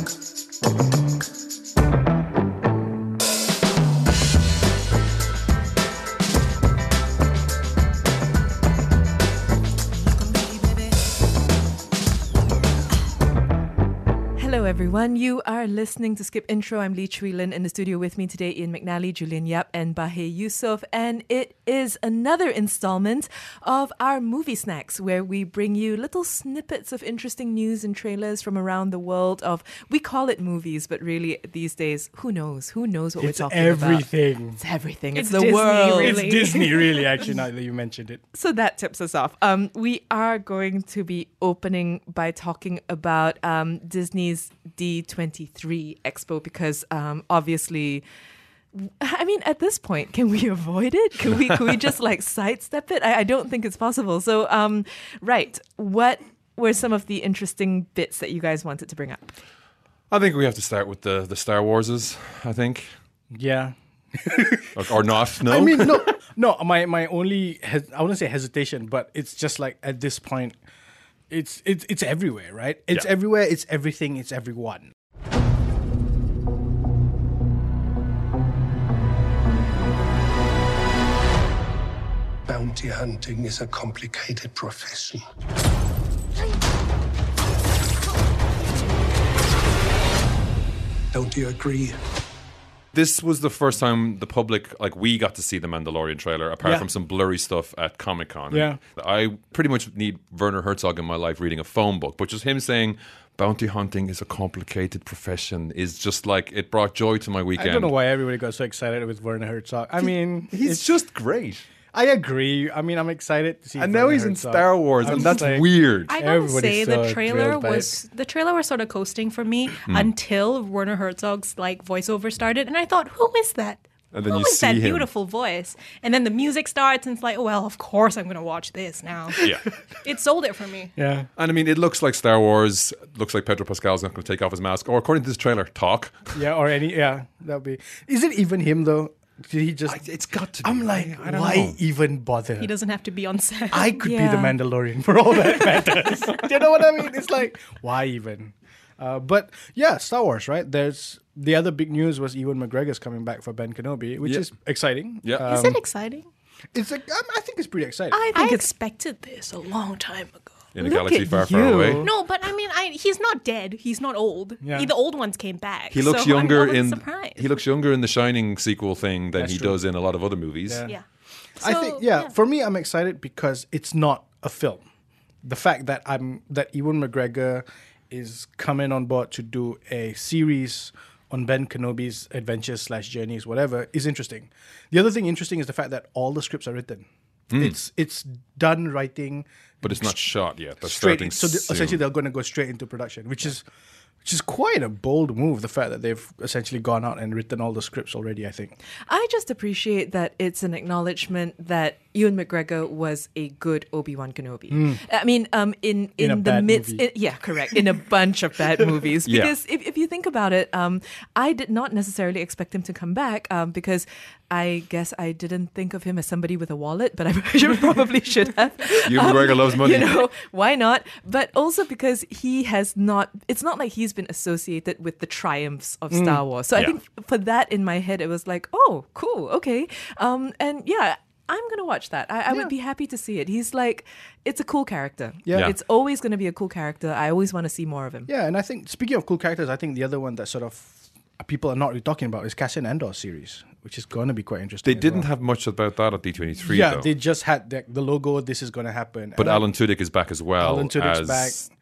Hello, everyone. You are listening to Skip Intro. I'm Lee Chui Lin in the studio with me today. Ian McNally, Julian Yap, and Bahe Yusuf. And it is another installment of our movie snacks, where we bring you little snippets of interesting news and trailers from around the world. Of we call it movies, but really these days, who knows? Who knows what It's we're talking about? everything. It's everything. It's, It's the Disney, world. really. It's Disney, really, actually, now that you mentioned it. So that tips us off. Um, we are going to be opening by talking about um, Disney's D23 Expo because um, obviously. I mean, at this point, can we avoid it? Can we? Can we just like sidestep it? I, I don't think it's possible. So, um, right, what were some of the interesting bits that you guys wanted to bring up? I think we have to start with the the Star Warses. I think, Yeah. or, or not. No, I mean, no, no. My my only hes- I wouldn't say hesitation, but it's just like at this point, it's it's it's everywhere, right? It's Yeah. everywhere. It's everything. It's everyone. Bounty hunting is a complicated profession. Don't you agree? This was the first time the public, like we, got to see the Mandalorian trailer, apart Yeah. from some blurry stuff at Comic Con. Yeah. I pretty much need Werner Herzog in my life reading a phone book, but just him saying. Bounty hunting is a complicated profession. Is just like it brought joy to my weekend. I don't know why everybody got so excited with Werner Herzog. I mean, He's just great, I agree. I mean, I'm excited to see. and now he's in Herzog. Star Wars, I'm and that's like- weird. I gotta Everybody's say the trailer thrilled by it. was the trailer was sort of coasting for me Hmm. until Werner Herzog's like voiceover started, and I thought, who is that? And then Who you is that him. beautiful voice? And then the music starts, and it's like, oh well, of course I'm gonna watch this now. yeah. it sold it for me. Yeah. And I mean, it looks like Star Wars. Looks like Pedro Pascal's not going to take off his mask, or according to this trailer, talk. Yeah, or any. Yeah, that'd be. Is it even him though? Did he just? it's got to. Be. I'm like, I, I why know. even bother? He doesn't have to be on set. I could be the Mandalorian for all that matters. Do you know what I mean? It's like, why even? Uh, but yeah, Star Wars, right? There's the other big news was Ewan McGregor's coming back for Ben Kenobi, which Yeah. is exciting. Yeah. Um, is it exciting? it's like um, I think it's pretty exciting. I think think I expected this a long time ago. In a Look galaxy at far, far you. away. No, but I mean, I, he's not dead. He's not old. Yeah. The old ones came back. He looks so younger I wasn't in Surprised. he looks younger in the Shining sequel thing than That's he true. does in a lot of other movies. Yeah. yeah. I So, think yeah, For me, I'm excited because it's not a film. The fact that I'm that Ewan McGregor is coming on board to do a series on Ben Kenobi's adventures slash journeys, whatever, is interesting. The other thing interesting is the fact that all the scripts are written. Hmm. It's it's done writing, But it's not shot yet. They're straight. So soon. essentially, they're going to go straight into production, which is which is quite a bold move. The fact that they've essentially gone out and written all the scripts already. I think. I just appreciate that it's an acknowledgement that Ewan McGregor was a good Obi Wan Kenobi. I mean, um, in in. In a the bad midst, movie. in- yeah, correct, in a bunch of bad movies. Yeah. Because if, if you think about it, um, I did not necessarily expect him to come back um, because I guess I didn't think of him as somebody with a wallet, but I should- probably should have. Ewan McGregor loves money. You know, why not? But also because he has not, it's not like he's been associated with the triumphs of Star Wars. So I think for that in my head, it was like, oh, cool, okay. Um, and yeah, I'm going to watch that. I, I would be happy to see it. He's like, it's a cool character. Yeah. Yeah. It's always going to be a cool character. I always want to see more of him. Yeah, and I think speaking of cool characters, I think the other one that sort of people are not really talking about is Cassian Andor series, which is going to be quite interesting. They didn't well. have much about that at D23 Yeah, though. they just had the, the logo. This is going to happen. but And Alan Tudyk is back as well. Alan Tudyk's as, back.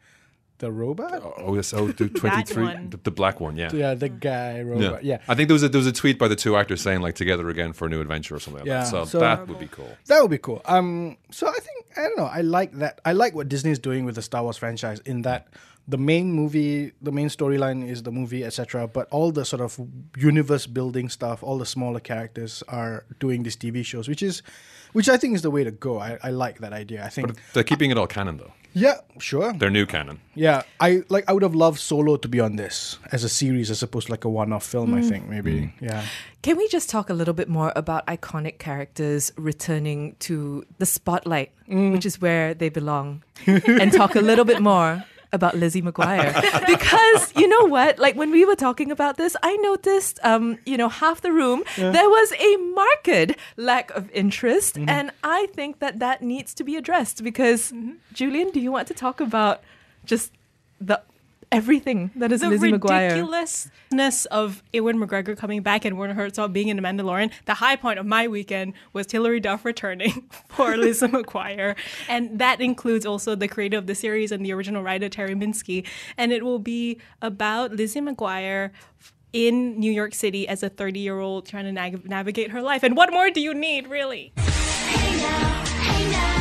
The robot. Oh, yes, oh, the 23, the, the black one, yeah. Yeah, the guy robot. Yeah. I think there was a there was a tweet by the two actors saying like together again for a new adventure or something like Yeah, that. So, so- that would be cool. That would be cool. Um, so I think I don't know. I like that. I like what Disney is doing with the Star Wars franchise in that the main movie, the main storyline is the movie, etc. But all the sort of universe building stuff, all the smaller characters are doing these TV shows, which is, which I think is the way to go. I, I like that idea. I think. But they're keeping it all canon though. Yeah, sure. They're new canon. Yeah, I like. I would have loved Solo to be on this as a series as opposed to like a one-off film. I think maybe. Yeah. Can we just talk a little bit more about iconic characters returning to the spotlight, Mm. which is where they belong, and talk a little bit more about Lizzie McGuire because you know what? Like when we were talking about this, I noticed, um, you know, half the room there was a marked lack of interest, Mm-hmm. and I think that that needs to be addressed because Julian, do you want to talk about just the everything that is the Lizzie McGuire? ridiculousness of Ewan McGregor coming back and Werner Herzog being in The Mandalorian. The high point of my weekend was Hilary Duff returning for Lizzie McGuire, and that includes also the creator of the series and the original writer Terry Minsky. And it will be about Lizzie McGuire. In New York City, as a 30 year old trying to nav- navigate her life. And what more do you need, really? Hey now, hey now,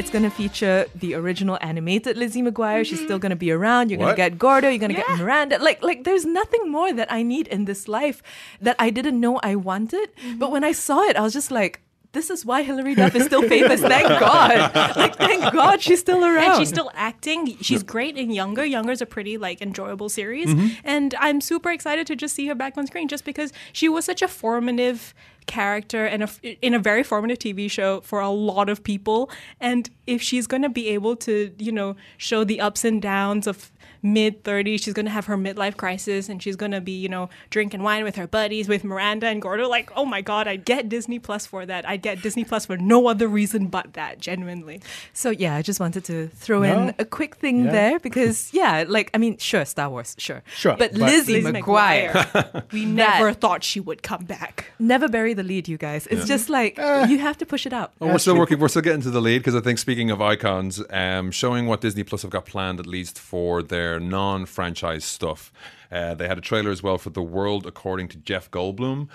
It's going to feature the original animated Lizzie McGuire. She's Mm-hmm. still going to be around. You're going to get Gordo. You're going to get Miranda. Like, like, there's nothing more that I need in this life that I didn't know I wanted. Mm-hmm. But when I saw it, I was just like, this is why Hilary Duff is still famous. Thank God. Like, thank God she's still around. And she's still acting. She's great in Younger. Younger's a pretty like enjoyable series, mm-hmm. and I'm super excited to just see her back on screen, just because she was such a formative character and a, in a very formative TV show for a lot of people. And if she's going to be able to, you know, show the ups and downs of mid 30s, she's going to have her midlife crisis, and she's going to be, you know, drinking wine with her buddies, with Miranda and Gordo. Like, oh my God, I'd get Disney Plus for that. I'd get Disney Plus for no other reason but that. Genuinely. So yeah, I just wanted to throw No. in a quick thing Yeah. there because yeah, like I mean, sure, Star Wars, sure, Sure, but, but- Lizzie, Lizzie McGuire, we never thought she would come back. never bury the lead, you guys. It's just like you have to push it out. Well, we're still working. We're still getting to the lead because I think speaking of icons, um, showing what Disney Plus have got planned at least for their non-franchise stuff. Uh, they had a trailer as well for The World According to Jeff Goldblum,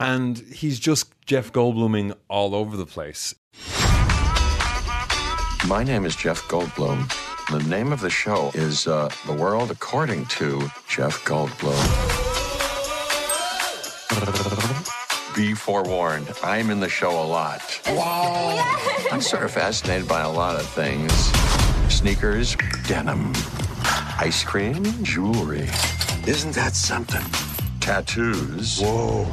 and he's just Jeff Goldbluming all over the place. My name is Jeff Goldblum. The name of the show is uh, The World According to Jeff Goldblum. Be forewarned, I'm in the show a lot. I'm sort of fascinated by a lot of things sneakers, denim, ice cream, jewelry. Isn't that something? Tattoos. Whoa.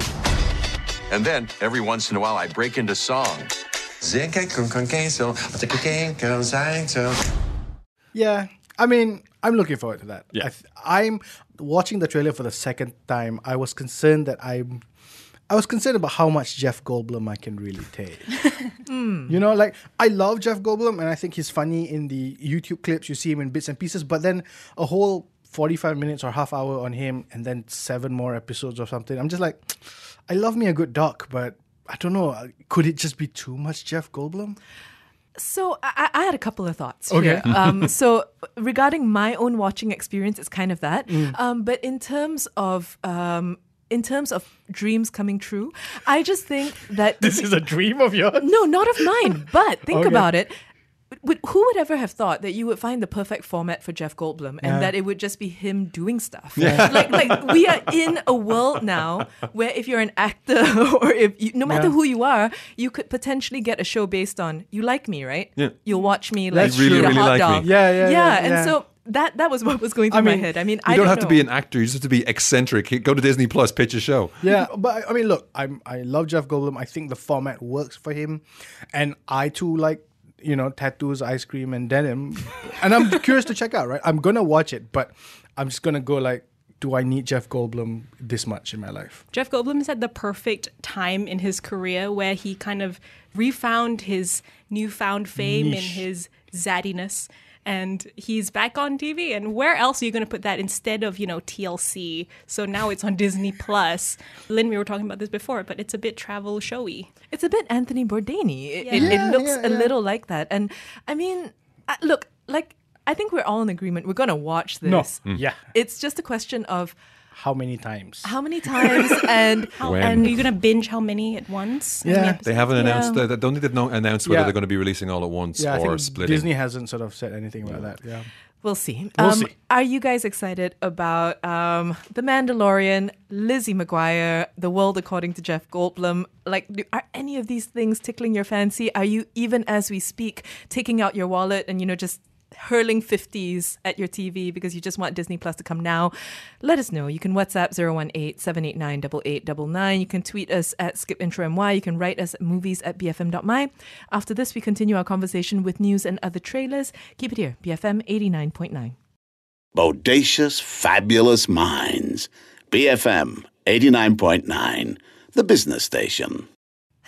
And then every once in a while, I break into song. Yeah, I mean, I'm looking forward to that. Yeah. I th- I'm watching the trailer for the second time. I was concerned that I'm, I was concerned about how much Jeff Goldblum I can really take. You know, like I love Jeff Goldblum, and I think he's funny in the YouTube clips. You see him in bits and pieces, but then a whole 45 minutes or half hour on him, and then seven more episodes or something. I'm just like, I love me a good doc, but. I don't know. Could it just be too much Jeff Goldblum? So I, I had a couple of thoughts. Okay. Here. Um, so regarding my own watching experience, it's kind of that. Um, but in terms of um, in terms of dreams coming true, I just think that This is a dream of yours. no, not of mine. But think Okay. about it. Would, who would ever have thought that you would find the perfect format for Jeff Goldblum and Yeah. that it would just be him doing stuff? Like, like we are in a world now where if you're an actor or if you, no matter Yeah. who you are, you could potentially get a show based on you like me, right? Yeah. You'll watch me like really, eat a really hot like dog. Yeah, yeah, yeah, and yeah. so that that was what was going through I my head. I mean, You I don't don't have to be an actor; you just have to be eccentric. Go to Disney Plus, pitch a show. Yeah, but I mean, look, I'm I love Jeff Goldblum. I think the format works for him, and I too like you know tattoos, ice cream, and denim. and I'm curious to check out. Right, I'm gonna watch it, but I'm just gonna go like, do I need Jeff Goldblum this much in my life? Jeff Goldblum is at the perfect time in his career where he kind of refound his newfound fame and his zaddiness. And he's back on TV. And where else are you going to put that instead of, you know, TLC? So now it's on Disney Plus. Lynn, we were talking about this before, but it's a bit travel showy. It's a bit Anthony Bourdain. It, it, Yeah, it looks yeah, a little like that. And I mean, I, look, like I think we're all in agreement. We're gonna watch this. No, this. Mm. yeah. It's just a question of How many times? how many times and When? And are you going to binge how many at once? Yeah. episodes? They haven't announced. Yeah. They don't think they've no, announced whether Yeah. they're going to be releasing all at once Yeah, or think splitting. Disney hasn't sort of said anything about that. Yeah. we'll see. We'll um, see. Are you guys excited about um, The Mandalorian, Lizzie McGuire, The World According to Jeff Goldblum? Like, do, are any of these things tickling your fancy? Are you even as we speak taking out your wallet and you know just hurling 50s at your TV because you just want Disney Plus to come now, let us know. You can WhatsApp 018-789-8899. You can tweet us at skipintromy. You can write us at movies at bfm.my. After this, we continue our conversation with news and other trailers. Keep it here, BFM 89.9. Bodacious, fabulous minds. BFM 89.9, the business station.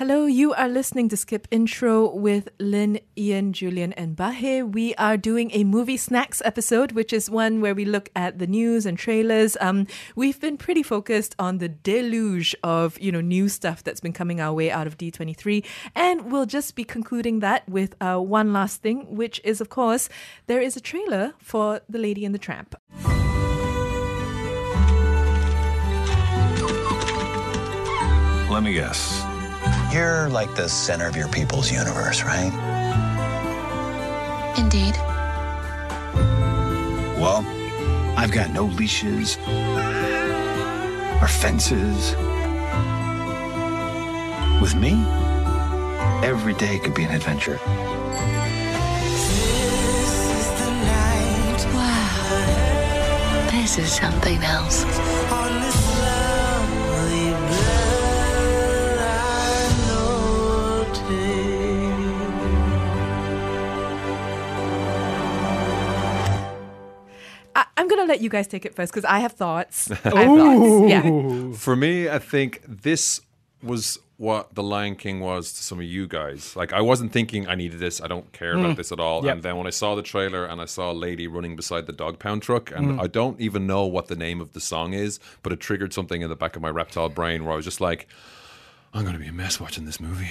Hello, you are listening to Skip Intro with Lynn, Ian, Julian, and Bahe. We are doing a movie snacks episode, which is one where we look at the news and trailers. Um, we've been pretty focused on the deluge of you know new stuff that's been coming our way out of D23, and we'll just be concluding that with uh, one last thing, which is of course there is a trailer for The Lady and the Tramp. Let me guess. You're like the center of your people's universe, right? Indeed. Well, I've got no leashes or fences. With me, every day could be an adventure. Wow. This is something else. Let you guys take it first because I have thoughts. I have thoughts. Yeah. For me, I think this was what The Lion King was to some of you guys. Like, I wasn't thinking I needed this. I don't care about mm. this at all. Yep. And then when I saw the trailer and I saw a lady running beside the dog pound truck, and mm. I don't even know what the name of the song is, but it triggered something in the back of my reptile brain where I was just like, I'm going to be a mess watching this movie.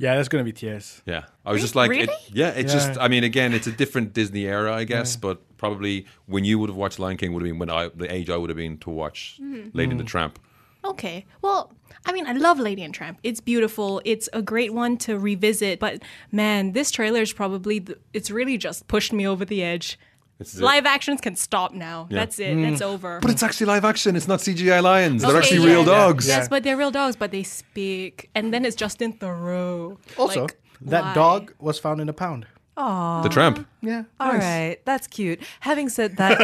Yeah, that's gonna be tears. Yeah, I was just like, it, yeah, it's Yeah. just. I mean, again, it's a different Disney era, I guess, but probably when you would have watched Lion King would have been when I the age I would have been to watch mm-hmm. Lady and the mm-hmm. Tramp. Okay. Well, I mean, I love Lady and Tramp. It's beautiful. It's a great one to revisit. But man, this trailer is probably, the, it's really just pushed me over the edge. This is it. Live actions can stop now. Yeah. That's it. That's mm. over. But it's actually live action. It's not CGI lions. They're actually yeah. real dogs. Yes, but they're real dogs, but they speak. And then it's Justin Theroux. Also, Like, that why? dog was found in a pound. The Tramp. Yeah. All right, that's cute. Having said that,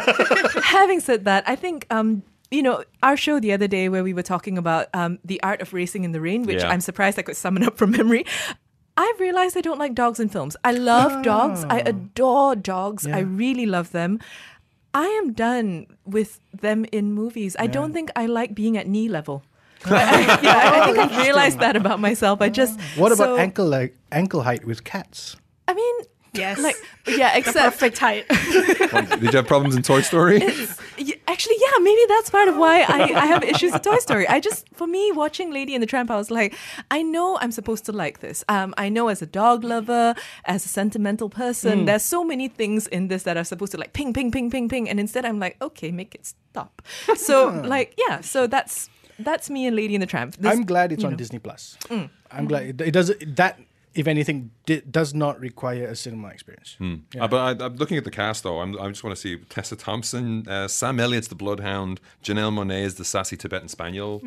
having said that, I think um, you know our show the other day where we were talking about um, the art of racing in the rain, which Yeah. I'm surprised I could summon up from memory. I've realized I don't like dogs in films. I love dogs. I adore dogs. I really love them. I am done with them in movies. I don't think I like being at knee level. I, I- yeah, I think I've realized that about myself. I just What about so- ankle like ankle height with cats? I mean, Yes. like yeah, except The Perfect height. Did you have problems in Toy Story? Yeah, actually, yeah, maybe that's part of why I, I have issues with Toy Story. I just, for me, watching Lady and the Tramp, I was like, I know I'm supposed to like this. Um, I know as a dog lover, as a sentimental person, there's so many things in this that are supposed to like ping, ping, ping, ping, ping, and instead I'm like, okay, make it stop. So, like, yeah, so that's that's me and Lady and the Tramp. This- I'm glad it's on know. Disney Plus. I'm glad it, it does that. If anything, di- does not require a cinema experience. Uh, but I, I'm looking at the cast though. I'm, I just want to see Tessa Thompson, uh, Sam Elliott's the Bloodhound, Janelle Monáe is the sassy Tibetan Spaniel.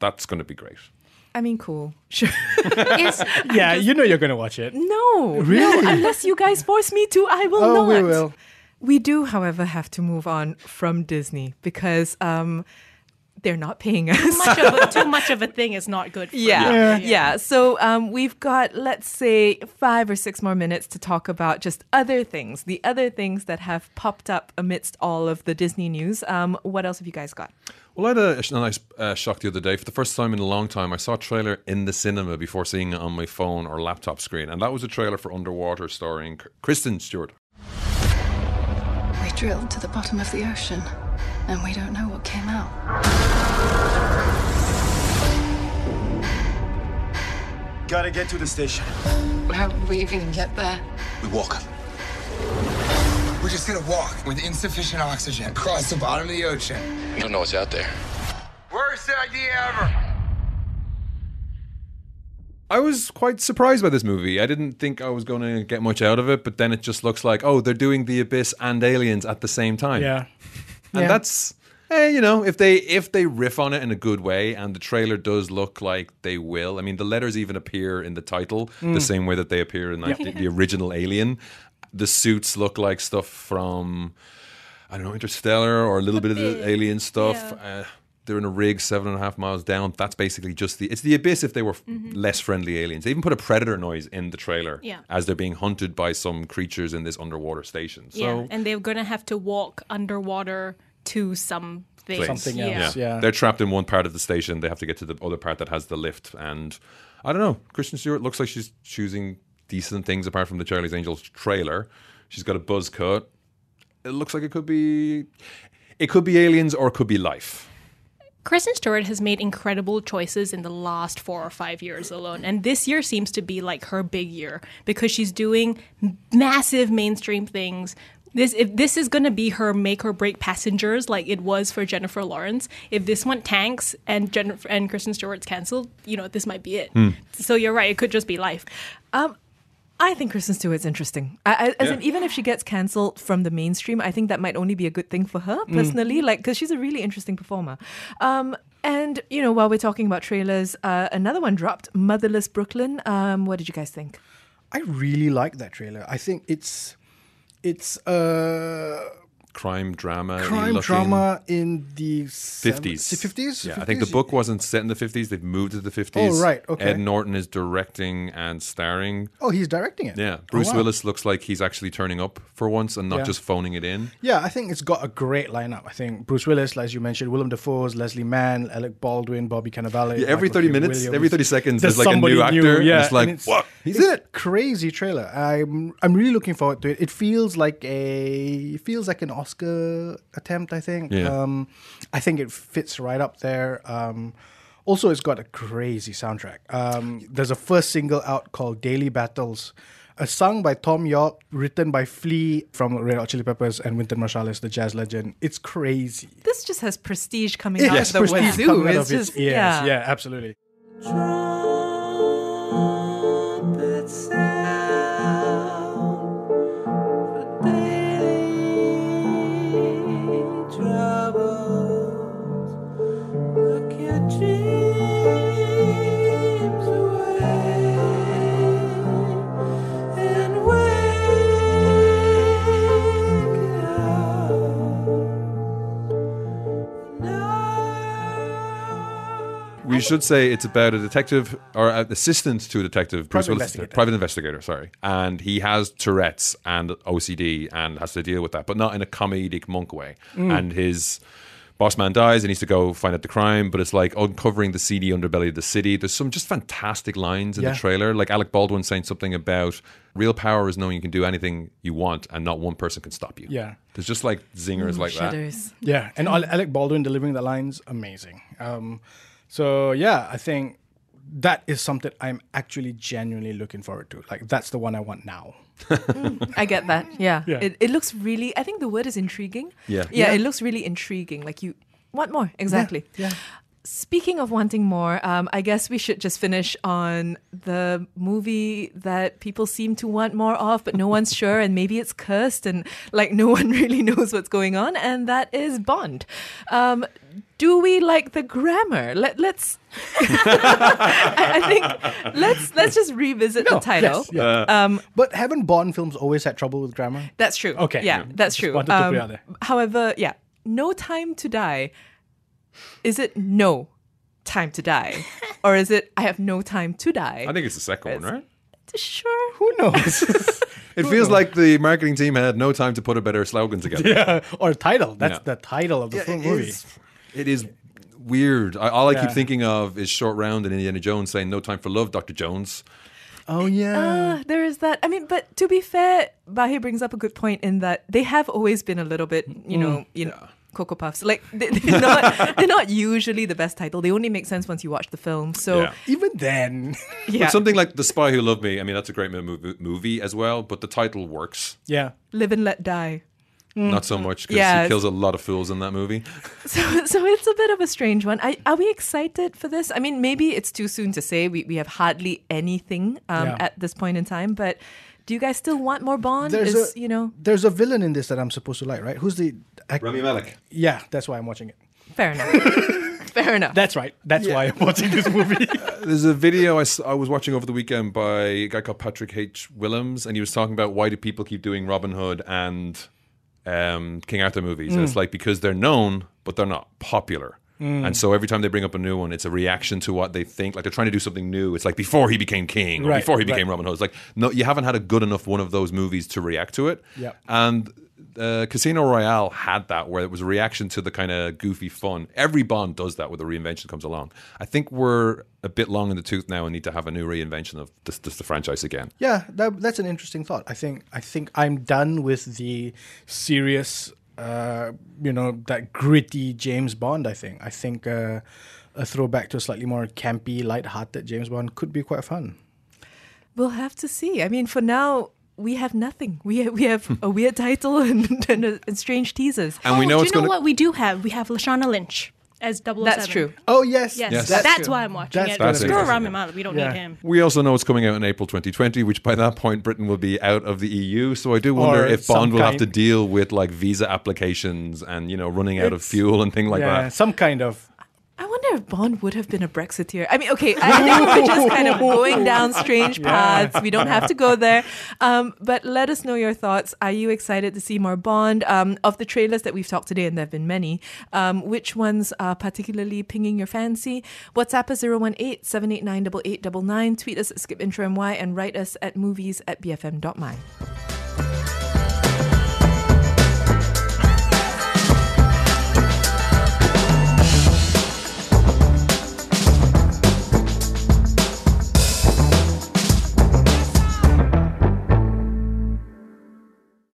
That's going to be great. I mean, cool. Sure. Yes. Yeah, you know you're gonna watch it. No, Really? no, unless you guys force me to, I will Oh, not. we will. We do, however, have to move on from Disney because um, they're not paying us. much of a, too much of a thing is not good for Yeah. you. yeah, So um, we've got, let's say, five or six more minutes to talk about just other things, the other things that have popped up amidst all of the Disney news. Um, what else have you guys got? Well, I had a, a nice uh, shock the other day. For the first time in a long time, I saw a trailer in the cinema before seeing it on my phone or laptop screen. And that was a trailer for Underwater starring Kristen Stewart. We drilled to the bottom of the ocean, and we don't know what came out. Gotta get to the station. How did we even get there? We walk. We're just gonna walk with insufficient oxygen across the bottom of the ocean. You don't know what's out there. Worst idea ever. I was quite surprised by this movie. I didn't think I was going to get much out of it, but then it just looks like, oh, they're doing The Abyss and Aliens at the same time. Yeah. And Yeah. that's eh, you know if they if they riff on it in a good way and the trailer does look like they will i mean the letters even appear in the title Mm. the same way that they appear in like the, the original alien The suits look like stuff from I don't know Interstellar or a little bit of the alien stuff. yeah. Uh, they're in a rig seven and a half miles down. That's basically just the it's the abyss if they were f mm-hmm. less friendly aliens. They even put a predator noise in the trailer Yeah. as they're being hunted by some creatures in this underwater station. So yeah, and they're gonna have to walk underwater to something. place. Something else. Yeah. They're trapped in one part of the station. They have to get to the other part that has the lift. And I don't know. Kristen Stewart looks like she's choosing decent things apart from the Charlie's Angels trailer. She's got a buzz cut. It looks like it could be. It could be aliens or it could be life. Kristen Stewart has made incredible choices in the last four or five years alone. And this year seems to be like her big year because she's doing massive mainstream things. This if this is gonna be her make or break passengers like it was for Jennifer Lawrence. If this went tanks and Jennifer and Kristen Stewart's cancelled, you know, this might be it. So you're right, it could just be life. Um, I think Kristen Stewart's interesting. I, I, as Yeah. in, even if she gets cancelled from the mainstream, I think that might only be a good thing for her personally. Like, because she's a really interesting performer. Um, and you know, while we're talking about trailers, uh, another one dropped, Motherless Brooklyn. Um, what did you guys think? I really like that trailer. I think it's it's uh Crime drama. crime drama in the Fifties, Fifties. Yeah, I think the book wasn't set in the fifties. They've moved to the fifties. Oh, right, okay. Ed Norton is directing and starring. Oh, he's directing it. Yeah, Oh, Bruce wow. Willis looks like he's actually turning up for once and not Yeah. just phoning it in. Yeah, I think it's got a great lineup. I think Bruce Willis, as you mentioned, Willem Dafoe's, Leslie Mann, Alec Baldwin, Bobby Cannavale. Yeah, every Michael 30 K. minutes, Williams. every 30 seconds, there's, like a new actor. and Yeah, it's like, it's- what? He's it's it. Crazy trailer. I'm I'm really looking forward to it. It feels like a it feels like an Oscar attempt. I think. Yeah. Um, I think it fits right up there. Um, also, it's got a crazy soundtrack. Um, there's a first single out called "Daily Battles." A song by Thom Yorke, written by Flea from Red Hot Chili Peppers and Wynton Marsalis, the jazz legend. It's crazy. This just has prestige coming It out has of the prestige wazoo. coming out It's of its ears. yeah. yeah, absolutely. We should say it's about a detective or an assistant to a detective, Bruce Private Willis, investigator. private investigator, sorry, and he has Tourette's and OCD and has to deal with that, but not in a comedic monk way. Mm. And his boss man dies, and he needs to go find out the crime, but it's like uncovering the seedy underbelly of the city. There's some just fantastic lines in Yeah. the trailer, like Alec Baldwin saying something about real power is knowing you can do anything you want, and not one person can stop you. Yeah. there's just like zingers like that. Yeah, and Alec Baldwin delivering the lines, amazing. Um, so yeah, I think that is something I'm actually genuinely looking forward to. Like that's the one I want now. I get that. Yeah. Yeah. It, it looks really, I think the word is intriguing. Yeah. Yeah, Yeah. it looks really intriguing. Like you want more. Exactly. Yeah. Speaking of wanting more, um, I guess we should just finish on the movie that people seem to want more of, but no one's sure, and maybe it's cursed, and like no one really knows what's going on, and that is Bond. Um, do we like the grammar? Let, let's. I, I think let's let's just revisit the title. yes, yeah. Um, But haven't Bond films always had trouble with grammar? that's true. Okay, Yeah, yeah. that's true. wanted to put it Um. However, yeah, no time to die. Is it no time to die, or is it I have no time to die? I think it's the second one, right? sure. Who knows? It feels like the marketing team had no time to put a better slogan together. yeah, or title. That's Yeah. the title of the full movie. is- It is weird. I, all I keep thinking of is Short Round and Indiana Jones saying "No time for love," Doctor Jones. Oh yeah. Uh, there is that. I mean, but to be fair, Bahi brings up a good point in that they have always been a little bit, you know, you know, Cocoa Puffs. Like they, they're not, they're not usually the best title. They only make sense once you watch the film. So Yeah. Even then, yeah, But something like The Spy Who Loved Me. I mean, that's a great movie, movie as well. But the title works. yeah. live and let die. Not so much because Yeah, he kills a lot of fools in that movie. So, so it's a bit of a strange one. I, are we excited for this? I mean, maybe it's too soon to say. We, we have hardly anything um, Yeah. at this point in time. But do you guys still want more Bond? There's Is, a you know, there's a villain in this that I'm supposed to like, right? Who's the? Ac- Rami Malek. yeah, that's why I'm watching it. fair enough. Fair enough. That's right. That's why I'm watching this movie. There's a video I, I was watching over the weekend by a guy called Patrick H. Willems, and he was talking about why do people keep doing Robin Hood and um, King Arthur movies. And Mm. it's like because they're known, but they're not popular. And so every time they bring up a new one, it's a reaction to what they think. Like they're trying to do something new. It's like before he became king or Right, before he right. became Robin Hood. It's like no, you haven't had a good enough one of those movies to react to it. Yeah. And uh, Casino Royale had that where it was a reaction to the kind of goofy fun. Every Bond does that with a reinvention comes along. I think we're a bit long in the tooth now and need to have a new reinvention of this, this the franchise again. Yeah, that, that's an interesting thought. I think I think I'm done with the serious, uh, you know, that gritty James Bond. I think I think uh, a throwback to a slightly more campy, light-hearted James Bond could be quite fun. We'll have to see. I mean, for now, we have nothing. We we have a weird title and, and, uh, and strange teasers. And we Oh, know do it's you know going to. what we do have? We have Lashana Lynch as 007. That's true. Oh yes, Yes, Yes. that's, That's why I'm watching That's it. gonna be Screw. Rami Malek. We don't Yeah. need him. We also know it's coming out in April 2020, which by that point Britain will be out of the EU. So I do wonder Or if some Bond will have to deal with like visa applications and you know running out of fuel and things like yeah, that. some kind of. If Bond would have been a Brexiteer. I mean, okay, I think we're just kind of going down strange paths. We don't have to go there. Um, but let us know your thoughts. Are you excited to see more Bond? Um, of the trailers that we've talked today, and there have been many, um, which ones are particularly pinging your fancy? WhatsApp us 018 789 8899. Tweet us at skipintromy and write us at movies at bfm.my.